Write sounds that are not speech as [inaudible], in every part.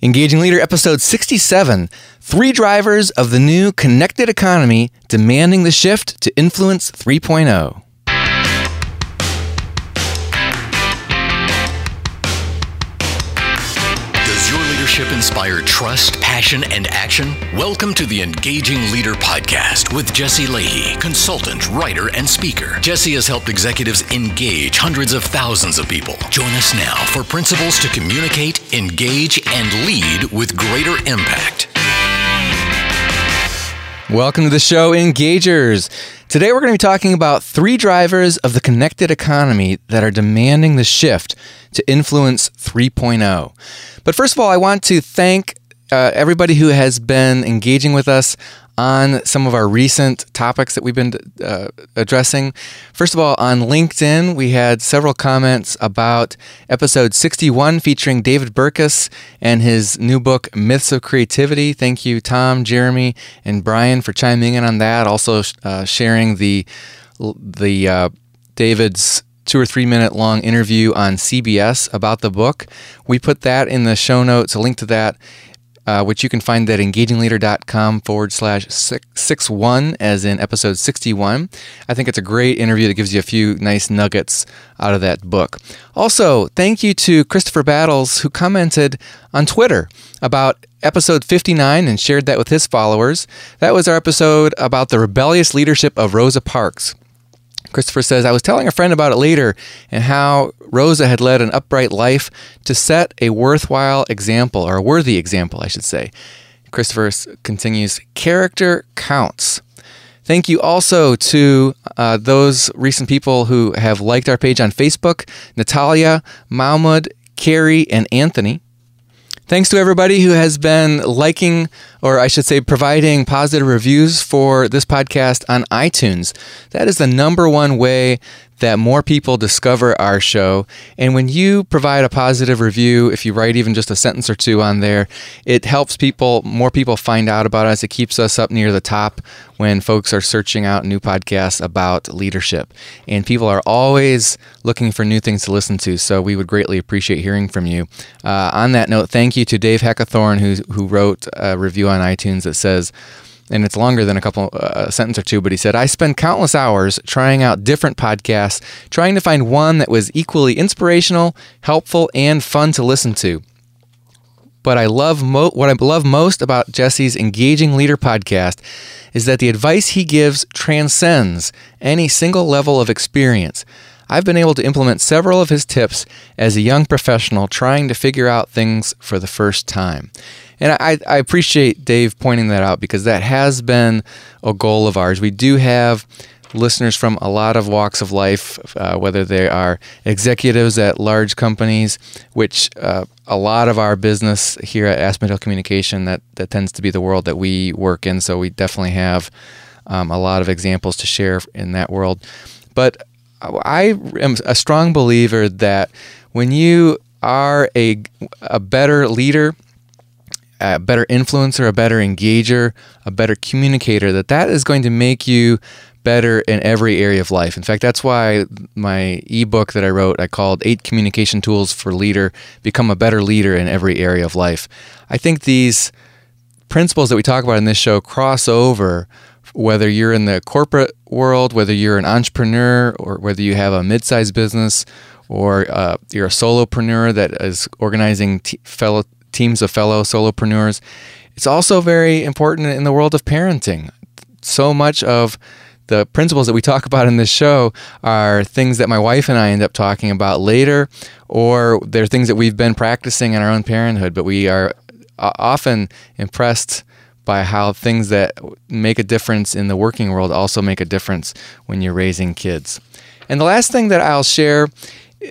Engaging Leader, episode 67 Three Drivers of the New Connected Economy Demanding the Shift to Influence 3.0. leadership inspire trust, passion, and action? Welcome to the Engaging Leader Podcast with Jesse Lahey, consultant, writer, and speaker. Jesse has helped executives engage hundreds of thousands of people. Join us now for principles to communicate, engage, and lead with greater impact. Welcome to the show, Engagers. Today we're going to be talking about three drivers of the connected economy that are demanding the shift to influence 3.0. But first of all, I want to thank uh, everybody who has been engaging with us on some of our recent topics that we've been uh, addressing. First of all, on LinkedIn, we had several comments about episode 61 featuring David Burkus and his new book, Myths of Creativity. Thank you, Tom, Jeremy, and Brian for chiming in on that. Also, uh, sharing the the uh, David's two or three minute long interview on CBS about the book. We put that in the show notes, a link to that uh, which you can find at engagingleader.com forward slash six one, as in episode 61. I think it's a great interview that gives you a few nice nuggets out of that book. Also, thank you to Christopher Battles, who commented on Twitter about episode 59 and shared that with his followers. That was our episode about the rebellious leadership of Rosa Parks. Christopher says, I was telling a friend about it later and how Rosa had led an upright life to set a worthwhile example, or a worthy example, I should say. Christopher continues, character counts. Thank you also to uh, those recent people who have liked our page on Facebook Natalia, Mahmoud, Carrie, and Anthony. Thanks to everybody who has been liking, or I should say, providing positive reviews for this podcast on iTunes. That is the number one way that more people discover our show. And when you provide a positive review, if you write even just a sentence or two on there, it helps people, more people find out about us. It keeps us up near the top when folks are searching out new podcasts about leadership. And people are always looking for new things to listen to. So we would greatly appreciate hearing from you. Uh, on that note, thank you to Dave Heckathorn, who, who wrote a review on iTunes that says, and it's longer than a couple uh, a sentence or two but he said i spend countless hours trying out different podcasts trying to find one that was equally inspirational helpful and fun to listen to but I love mo- what I love most about Jesse's Engaging Leader podcast is that the advice he gives transcends any single level of experience. I've been able to implement several of his tips as a young professional trying to figure out things for the first time. And I, I appreciate Dave pointing that out because that has been a goal of ours. We do have listeners from a lot of walks of life, uh, whether they are executives at large companies, which uh, a lot of our business here at Aspendale Communication that that tends to be the world that we work in. So we definitely have um, a lot of examples to share in that world. But I am a strong believer that when you are a, a better leader, a better influencer, a better engager, a better communicator, that that is going to make you better in every area of life. In fact, that's why my ebook that I wrote, I called Eight Communication Tools for Leader Become a Better Leader in Every Area of Life. I think these principles that we talk about in this show cross over whether you're in the corporate world, whether you're an entrepreneur, or whether you have a mid-sized business, or uh, you're a solopreneur that is organizing fellow teams of fellow solopreneurs. It's also very important in the world of parenting. So much of the principles that we talk about in this show are things that my wife and I end up talking about later, or they're things that we've been practicing in our own parenthood, but we are uh, often impressed by how things that make a difference in the working world also make a difference when you're raising kids. And the last thing that I'll share,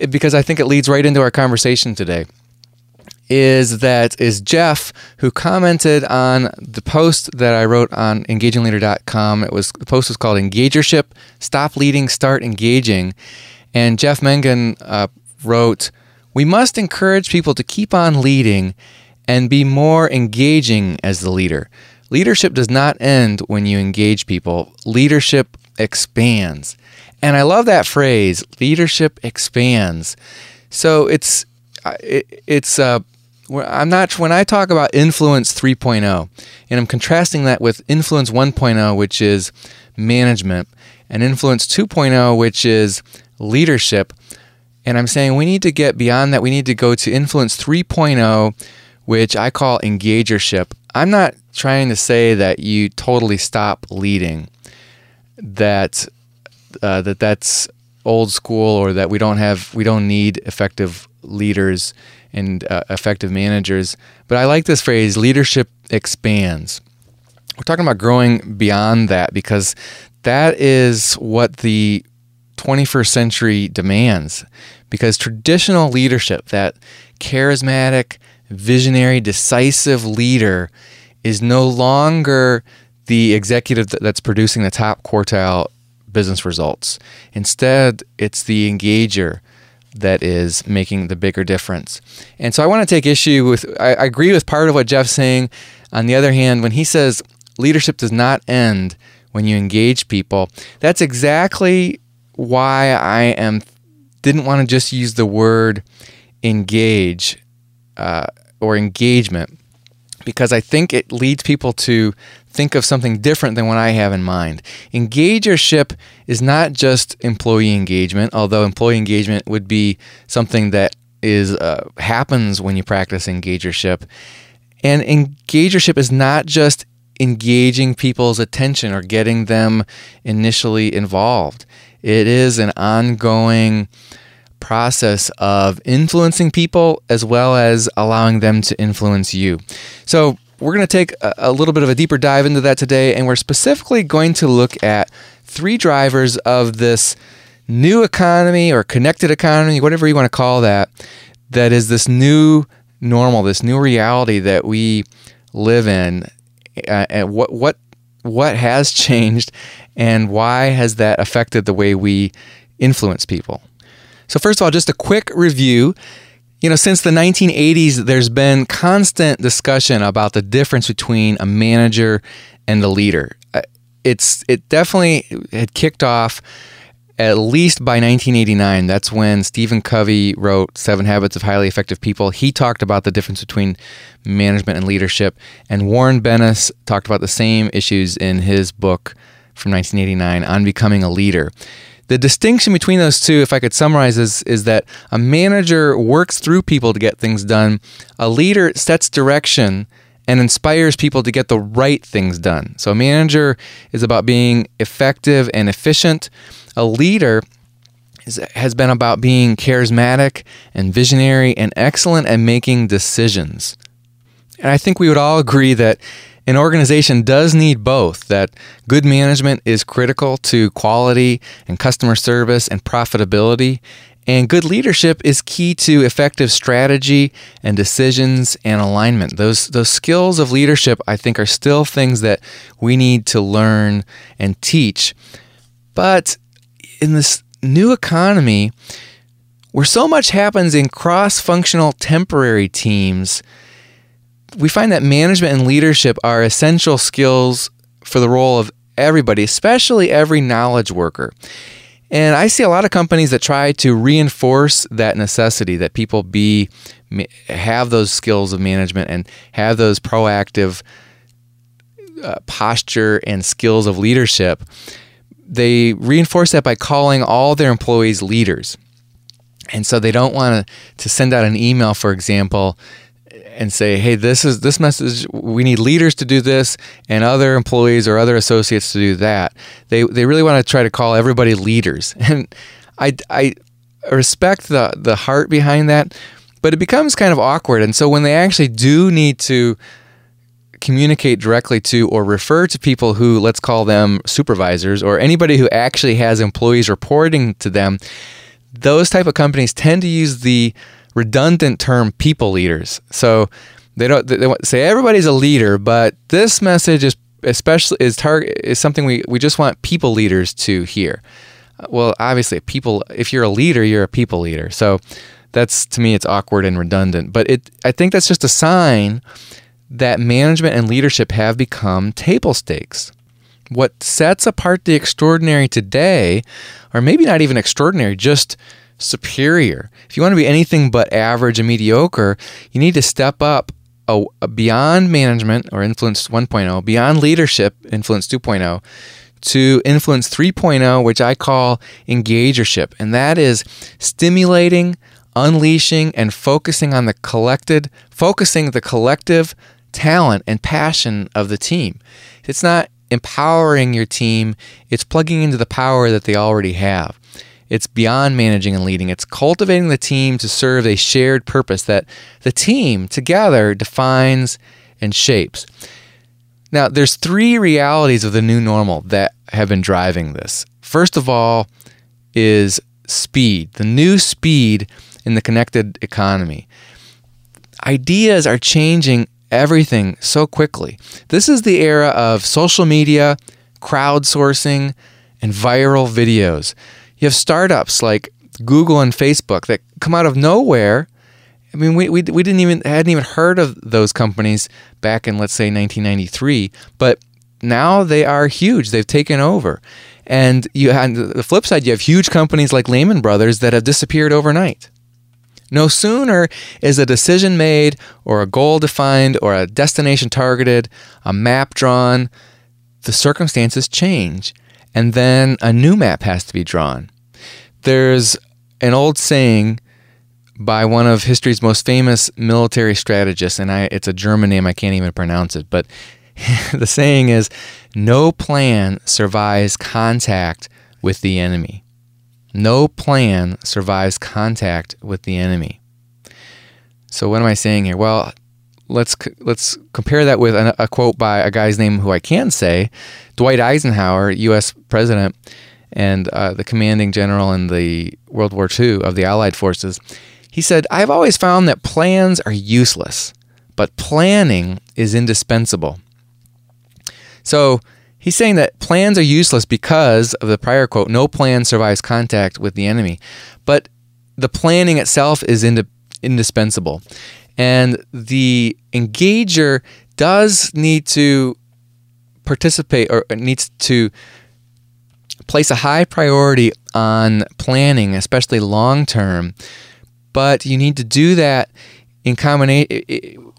because I think it leads right into our conversation today, is that is Jeff who commented on the post that I wrote on engagingleader.com. It was the post was called Engagership: Stop Leading, Start Engaging, and Jeff Mengen uh, wrote, "We must encourage people to keep on leading and be more engaging as the leader. Leadership does not end when you engage people. Leadership expands." And I love that phrase, leadership expands. So it's it, it's uh, I'm not when I talk about influence 3.0, and I'm contrasting that with influence 1.0, which is management, and influence 2.0, which is leadership. And I'm saying we need to get beyond that. We need to go to influence 3.0, which I call engagership. I'm not trying to say that you totally stop leading, that uh, that that's old school, or that we don't have we don't need effective leaders and uh, effective managers. But I like this phrase leadership expands. We're talking about growing beyond that because that is what the 21st century demands. Because traditional leadership, that charismatic, visionary, decisive leader, is no longer the executive that's producing the top quartile business results. Instead, it's the engager that is making the bigger difference. And so I want to take issue with, I, agree with part of what Jeff's saying. On the other hand, when he says leadership does not end when you engage people, that's exactly why I am didn't want to just use the word engage uh, or engagement because I think it leads people to think of something different than what I have in mind. Engagership is not just employee engagement, although employee engagement would be something that is uh, happens when you practice engagership. And engagership is not just engaging people's attention or getting them initially involved. It is an ongoing process of influencing people as well as allowing them to influence you. So, we're going to take a, little bit of a deeper dive into that today, and we're specifically going to look at three drivers of this new economy or connected economy, whatever you want to call that, that is this new normal, this new reality that we live in, uh, and what what what has [laughs] changed, and why has that affected the way we influence people. So, first of all, just a quick review. You know, since the 1980s, there's been constant discussion about the difference between a manager and a leader. Uh, it's it definitely had kicked off at least by 1989. That's when Stephen Covey wrote Seven Habits of Highly Effective People. He talked about the difference between management and leadership, and Warren Bennis talked about the same issues in his book from 1989 on becoming a leader. The distinction between those two, if I could summarize, is, is that a manager works through people to get things done, a leader sets direction and inspires people to get the right things done. So, a manager is about being effective and efficient, a leader is, has been about being charismatic and visionary and excellent at making decisions. And I think we would all agree that an organization does need both, that good management is critical to quality and customer service and profitability, and good leadership is key to effective strategy and decisions and alignment. Those, those skills of leadership, I think, are still things that we need to learn and teach. But in this new economy, where so much happens in cross functional temporary teams, we find that management and leadership are essential skills for the role of everybody, especially every knowledge worker. And I see a lot of companies that try to reinforce that necessity that people be have those skills of management and have those proactive uh, posture and skills of leadership. They reinforce that by calling all their employees leaders. And so they don't want to, to send out an email, for example, and say, "Hey, this is this message. We need leaders to do this, and other employees or other associates to do that." They they really want to try to call everybody leaders, [laughs] and I I respect the the heart behind that, but it becomes kind of awkward. And so when they actually do need to communicate directly to or refer to people who let's call them supervisors or anybody who actually has employees reporting to them those type of companies tend to use the redundant term people leaders. So they don't they say everybody's a leader, but this message is especially is target is something we, we just want people leaders to hear. Uh, well, obviously, people if you're a leader, you're a people leader. So that's to me it's awkward and redundant, but it I think that's just a sign that management and leadership have become table stakes. What sets apart the extraordinary today, or maybe not even extraordinary, just superior. If you want to be anything but average and mediocre, you need to step up a, a beyond management or influence 1.0, beyond leadership, influence 2.0, to influence 3.0, which I call engagership. And that is stimulating, unleashing, and focusing on the collected, focusing the collective talent and passion of the team. It's not empowering your team, it's plugging into the power that they already have. It's beyond managing and leading. It's cultivating the team to serve a shared purpose that the team together defines and shapes. Now, there's three realities of the new normal that have been driving this. First of all, is speed, the new speed in the connected economy. Ideas are changing everything so quickly. This is the era of social media, crowdsourcing, and viral videos. You have startups like Google and Facebook that come out of nowhere. I mean, we, we, we didn't even hadn't even heard of those companies back in let's say 1993, but now they are huge. They've taken over, and you on the flip side, you have huge companies like Lehman Brothers that have disappeared overnight. No sooner is a decision made, or a goal defined, or a destination targeted, a map drawn, the circumstances change, and then a new map has to be drawn. There's an old saying by one of history's most famous military strategists, and I, it's a German name, I can't even pronounce it, but [laughs] the saying is no plan survives contact with the enemy. No plan survives contact with the enemy. So what am I saying here? Well, let's let's compare that with a, a, quote by a guy's name who I can say, Dwight Eisenhower, U.S. president and uh, the commanding general in the World War II of the Allied forces. He said, "I've always found that plans are useless, but planning is indispensable." So he's saying that plans are useless because of the prior quote, "No plan survives contact with the enemy," but the planning itself is ind- indispensable. And the engager does need to participate or needs to place a high priority on planning, especially long term. But you need to do that in combination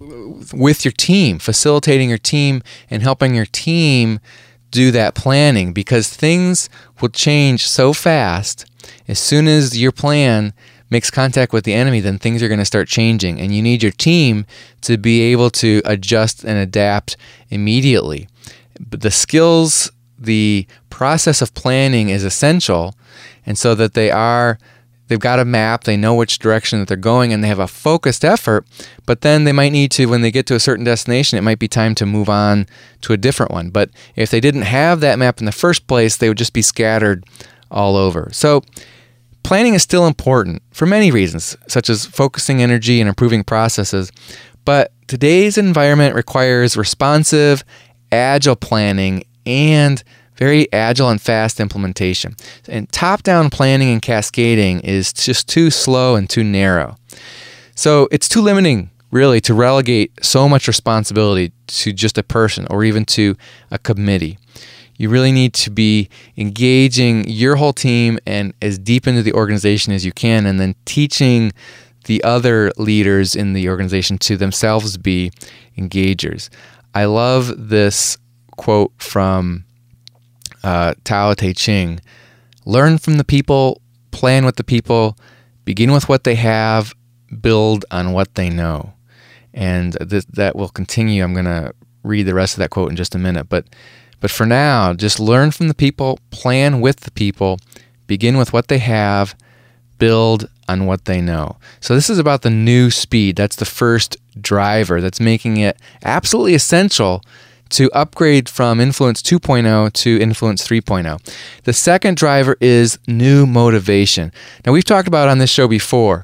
with your team, facilitating your team and helping your team do that planning because things will change so fast. As soon as your plan makes contact with the enemy, then things are going to start changing. And you need your team to be able to adjust and adapt immediately. But the skills, the process of planning is essential. And so that they are, they've got a map, they know which direction that they're going, and they have a focused effort. But then they might need to, when they get to a certain destination, it might be time to move on to a different one. But if they didn't have that map in the first place, they would just be scattered all over. So, Planning is still important for many reasons, such as focusing energy and improving processes, but today's environment requires responsive, agile planning and very agile and fast implementation. And top down planning and cascading is just too slow and too narrow. So it's too limiting, really, to relegate so much responsibility to just a person or even to a committee. You really need to be engaging your whole team and as deep into the organization as you can, and then teaching the other leaders in the organization to themselves be engagers. I love this quote from uh, Tao Te Ching Learn from the people, plan with the people, begin with what they have, build on what they know. And th- that will continue. I'm going to read the rest of that quote in just a minute. But but for now, just learn from the people, plan with the people, begin with what they have, build on what they know. So, this is about the new speed. That's the first driver that's making it absolutely essential to upgrade from Influence 2.0 to Influence 3.0. The second driver is new motivation. Now, we've talked about on this show before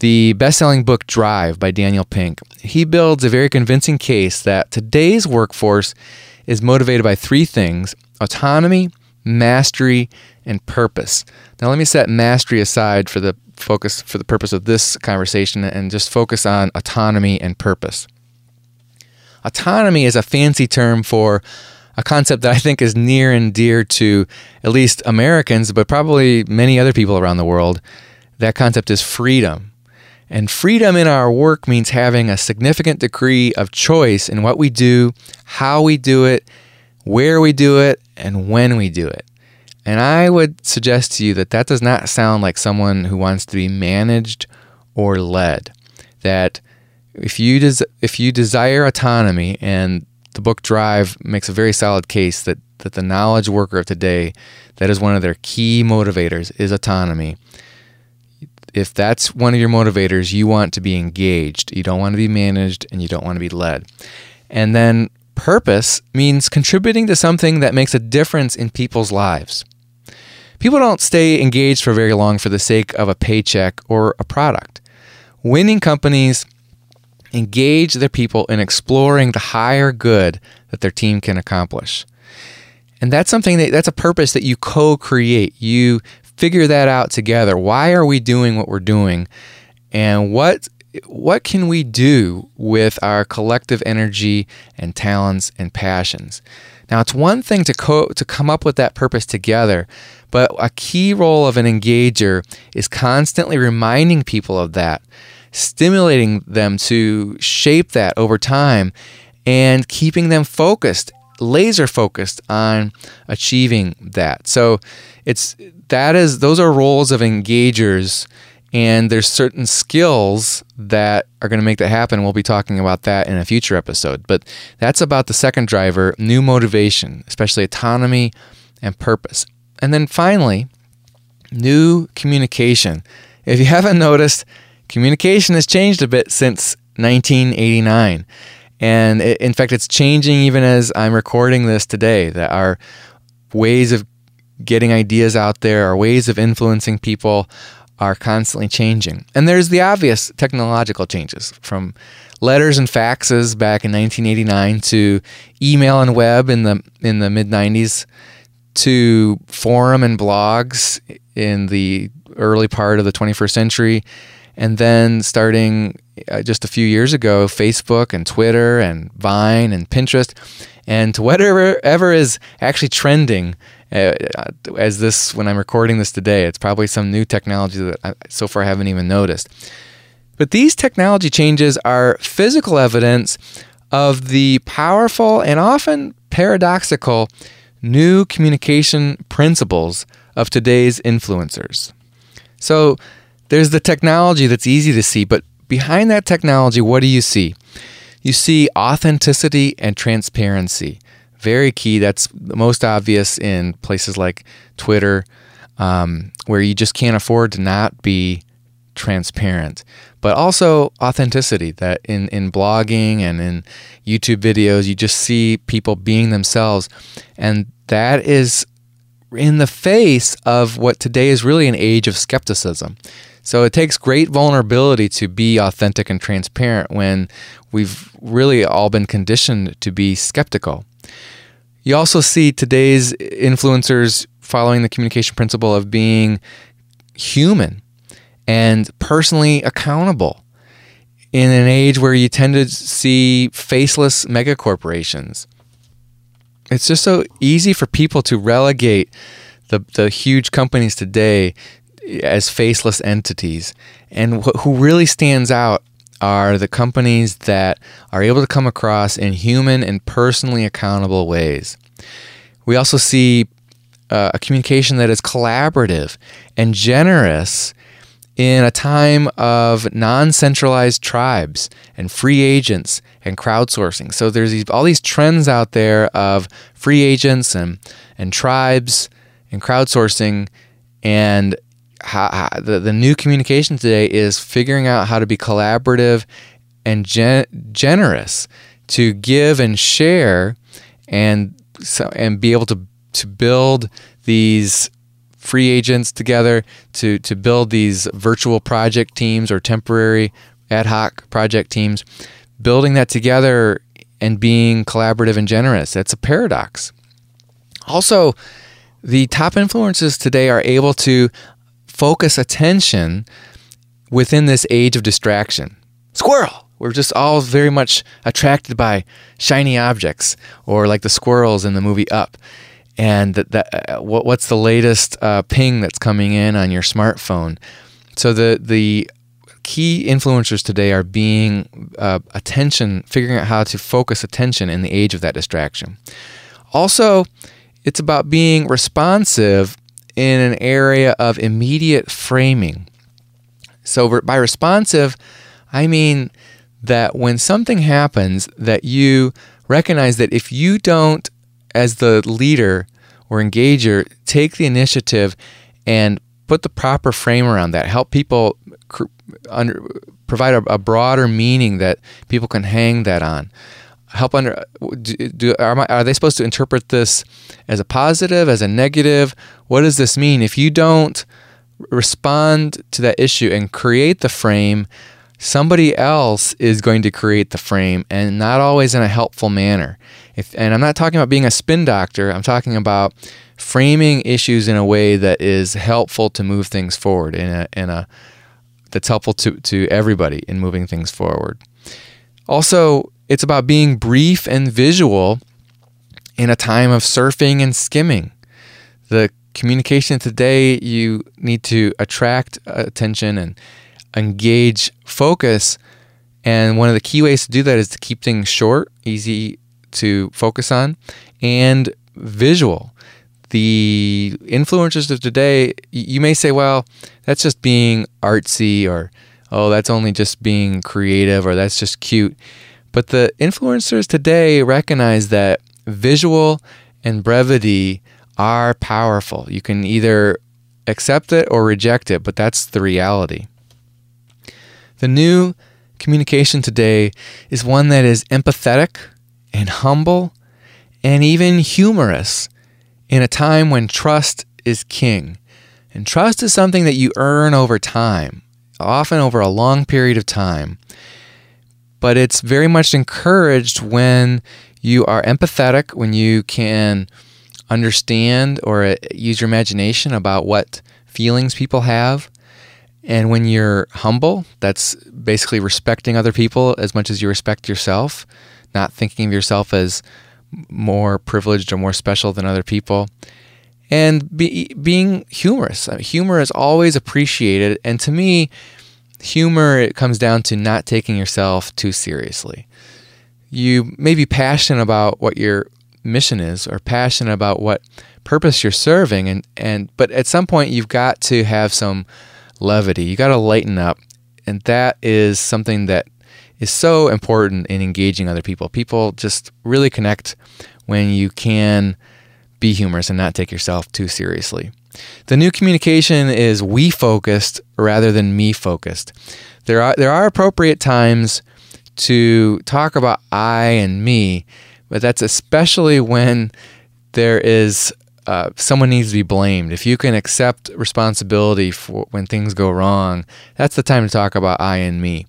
the best selling book Drive by Daniel Pink. He builds a very convincing case that today's workforce is motivated by three things autonomy, mastery, and purpose. Now, let me set mastery aside for the focus for the purpose of this conversation and just focus on autonomy and purpose. Autonomy is a fancy term for a concept that I think is near and dear to at least Americans, but probably many other people around the world. that concept is freedom. And freedom in our work means having a significant degree of choice in what we do, how we do it, where we do it, and when we do it. And I would suggest to you that that does not sound like someone who wants to be managed or led. That if you des- if you desire autonomy, and the book Drive makes a very solid case that that the knowledge worker of today, that is one of their key motivators, is autonomy. If that's one of your motivators, you want to be engaged. You don't want to be managed, and you don't want to be led. And then purpose means contributing to something that makes a difference in people's lives. People don't stay engaged for very long for the sake of a paycheck or a product. Winning companies engage their people in exploring the higher good that their team can accomplish. And that's something that that's a purpose that you co-create. You figure that out together. Why are we doing what we're doing? And what what can we do with our collective energy and talents and passions? Now, it's one thing to co- to come up with that purpose together, but a key role of an engager is constantly reminding people of that, stimulating them to shape that over time, and keeping them focused, laser focused on achieving that. So, it's that is those are roles of engagers and there's certain skills that are going to make that happen. We'll be talking about that in a future episode. But that's about the second driver new motivation, especially autonomy and purpose. And then finally, new communication. If you [laughs] haven't noticed, communication has changed a bit since 1989. And it, in fact, it's changing even as I'm recording this today. That our ways of getting ideas out there, our ways of influencing people are constantly changing. And there's the obvious technological changes from letters and faxes back in 1989 to email and web in the in the mid 90s to forum and blogs in the early part of the 21st century and then starting uh, just a few years ago Facebook and Twitter and Vine and Pinterest and to whatever ever is actually trending Uh, as this when I'm recording this today. It's probably some new technology that I, so far I haven't even noticed. But these technology changes are physical evidence of the powerful and often paradoxical new communication principles of today's influencers. So there's the technology that's easy to see, but behind that technology, what do you see? You see authenticity and transparency very key. That's most obvious in places like Twitter, um, where you just can't afford to not be transparent. But also authenticity, that in, in blogging and in YouTube videos, you just see people being themselves. And that is in the face of what today is really an age of skepticism. So it takes great vulnerability to be authentic and transparent when we've really all been conditioned to be skeptical. You also see today's influencers following the communication principle of being human and personally accountable in an age where you tend to see faceless megacorporations. It's just so easy for people to relegate the, the huge companies today as faceless entities. And wh- who really stands out are the companies that are able to come across in human and personally accountable ways. We also see uh, a communication that is collaborative and generous in a time of non-centralized tribes and free agents and crowdsourcing. So there's these, all these trends out there of free agents and and tribes and crowdsourcing and how, how, the, the new communication today is figuring out how to be collaborative and gen- generous to give and share and so and be able to to build these free agents together to to build these virtual project teams or temporary ad hoc project teams. Building that together and being collaborative and generous that's a paradox. Also the top influencers today are able to focus attention within this age of distraction. Squirrel! We're just all very much attracted by shiny objects, or like the squirrels in the movie Up. And that, that uh, what, what's the latest uh, ping that's coming in on your smartphone? So the the key influencers today are being uh, attention, figuring out how to focus attention in the age of that distraction. Also, it's about being responsive in an area of immediate framing. So by responsive, I mean that when something happens that you recognize that if you don't as the leader or engager take the initiative and put the proper frame around that, help people under, provide a, a, broader meaning that people can hang that on. Help under do, do are, they supposed to interpret this as a positive, as a negative? What does this mean? If you don't respond to that issue and create the frame, somebody else is going to create the frame and not always in a helpful manner. If, and I'm not talking about being a spin doctor, I'm talking about framing issues in a way that is helpful to move things forward in a, in a that's helpful to, to everybody in moving things forward. Also, it's about being brief and visual in a time of surfing and skimming. The communication today, you need to attract attention and engage focus. And one of the key ways to do that is to keep things short, easy to focus on, and visual. The influencers of today, you may say, well, that's just being artsy, or oh, that's only just being creative, or that's just cute. But the influencers today recognize that visual and brevity are powerful. You can either accept it or reject it, but that's the reality. The new communication today is one that is empathetic and humble and even humorous in a time when trust is king. And trust is something that you earn over time, often over a long period of time. But it's very much encouraged when you are empathetic, when you can understand or uh, use your imagination about what feelings people have. And when you're humble, that's basically respecting other people as much as you respect yourself, not thinking of yourself as more privileged or more special than other people. And be, being humorous. Humor is always appreciated. And to me, humor it comes down to not taking yourself too seriously. You may be passionate about what you're mission is or passionate about what purpose you're serving and and but at some point you've got to have some levity you got to lighten up and that is something that is so important in engaging other people people just really connect when you can be humorous and not take yourself too seriously the new communication is we focused rather than me focused there are there are appropriate times to talk about I and me but that's especially when there is uh, someone needs to be blamed. If you can accept responsibility for when things go wrong, that's the time to talk about I and me.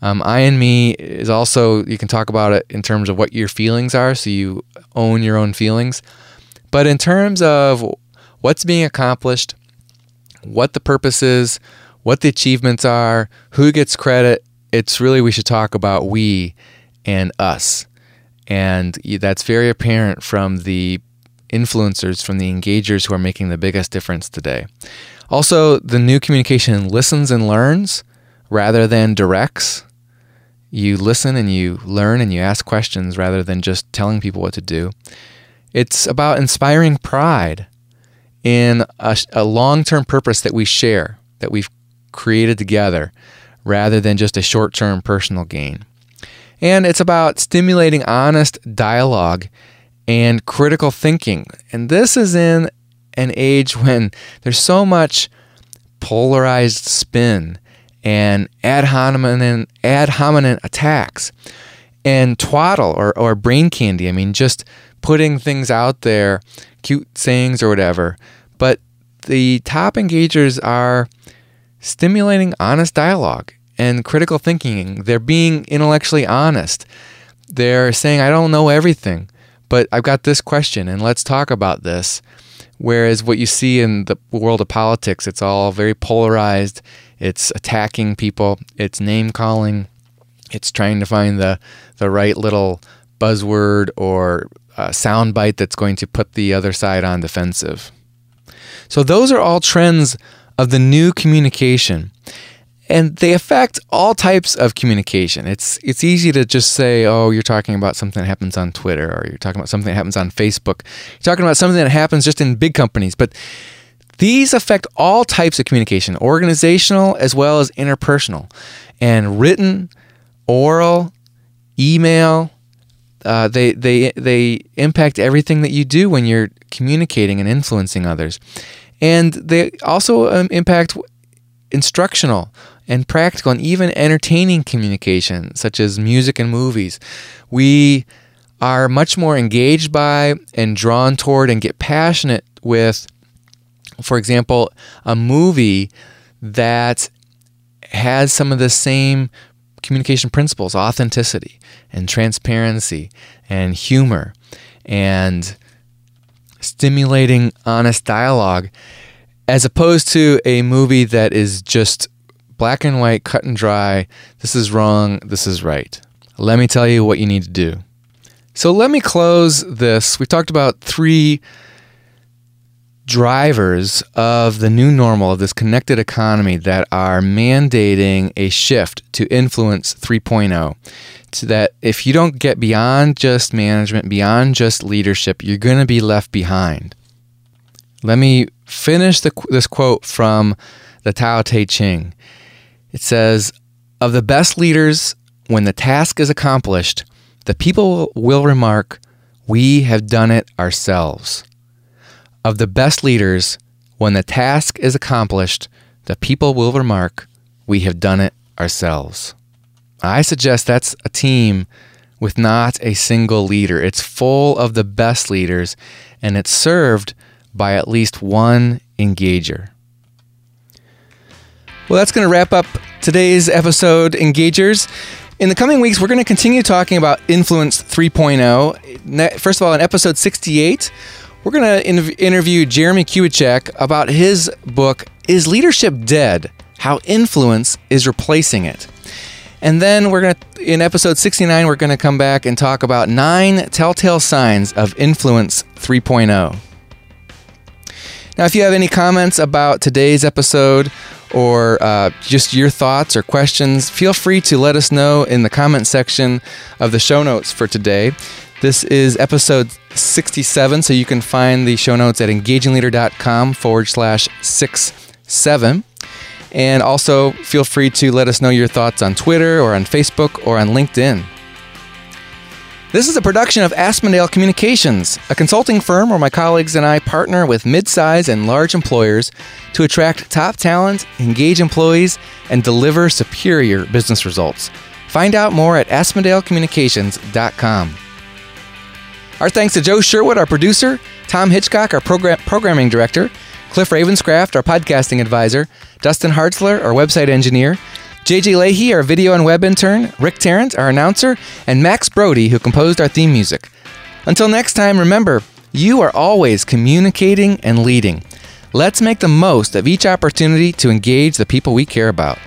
Um, I and me is also you can talk about it in terms of what your feelings are, so you own your own feelings. But in terms of what's being accomplished, what the purpose is, what the achievements are, who gets credit, it's really we should talk about we and us. And that's very apparent from the influencers, from the engagers who are making the biggest difference today. Also, the new communication listens and learns rather than directs. You listen and you learn and you ask questions rather than just telling people what to do. It's about inspiring pride in a, a long term purpose that we share, that we've created together, rather than just a short term personal gain. And it's about stimulating honest dialogue and critical thinking. And this is in an age when there's so much polarized spin and ad hominem, ad hominem attacks and twaddle or, or brain candy. I mean, just putting things out there, cute sayings or whatever. But the top engagers are stimulating honest dialogue and critical thinking. They're being intellectually honest. They're saying, I don't know everything, but I've got this question and let's talk about this. Whereas what you see in the world of politics, it's all very polarized. It's attacking people, it's name calling, it's trying to find the, the right little buzzword or soundbite that's going to put the other side on defensive. So, those are all trends of the new communication. And they affect all types of communication. It's it's easy to just say, "Oh, you're talking about something that happens on Twitter, or you're talking about something that happens on Facebook. You're talking about something that happens just in big companies." But these affect all types of communication, organizational as well as interpersonal, and written, oral, email. Uh, they they they impact everything that you do when you're communicating and influencing others, and they also um, impact instructional and practical and even entertaining communication, such as music and movies. We are much more engaged by and drawn toward and get passionate with, for example, a movie that has some of the same communication principles authenticity and transparency and humor and stimulating honest dialogue as opposed to a movie that is just black and white, cut and dry. This is wrong. This is right. Let me tell you what you need to do. So let me close this. We talked about three drivers of the new normal of this connected economy that are mandating a shift to influence 3.0 so that if you don't get beyond just management beyond just leadership you're going to be left behind. Let me finish the, this quote from the tao te ching. It says of the best leaders when the task is accomplished the people will remark we have done it ourselves of the best leaders, when the task is accomplished, the people will remark, We have done it ourselves. I suggest that's a team with not a single leader. It's full of the best leaders, and it's served by at least one engager. Well, that's going to wrap up today's episode, Engagers. In the coming weeks, we're going to continue talking about Influence 3.0. First of all, in episode 68, we're going to in- interview Jeremy Kubicek about his book, Is Leadership Dead? How Influence is Replacing It. And then we're going to, in episode 69, we're going to come back and talk about nine telltale signs of Influence 3.0. Now, if you have any comments about today's episode or uh, just your thoughts or questions, feel free to let us know in the comment section of the show notes for today. This is episode 67, so you can find the show notes at engagingleader.com forward slash 67. And also feel free to let us know your thoughts on Twitter or on Facebook or on LinkedIn. This is a production of Aspendale Communications, a consulting firm where my colleagues and I partner with mid-size and large employers to attract top talent, engage employees, and deliver superior business results. Find out more at aspendalecommunications.com. Our thanks to Joe Sherwood, our producer, Tom Hitchcock, our program- programming director, Cliff Ravenscraft, our podcasting advisor, Dustin Hartzler, our website engineer, JJ Lahey, our video and web intern, Rick Tarrant, our announcer, and Max Brody, who composed our theme music. Until next time, remember, you are always communicating and leading. Let's make the most of each opportunity to engage the people we care about.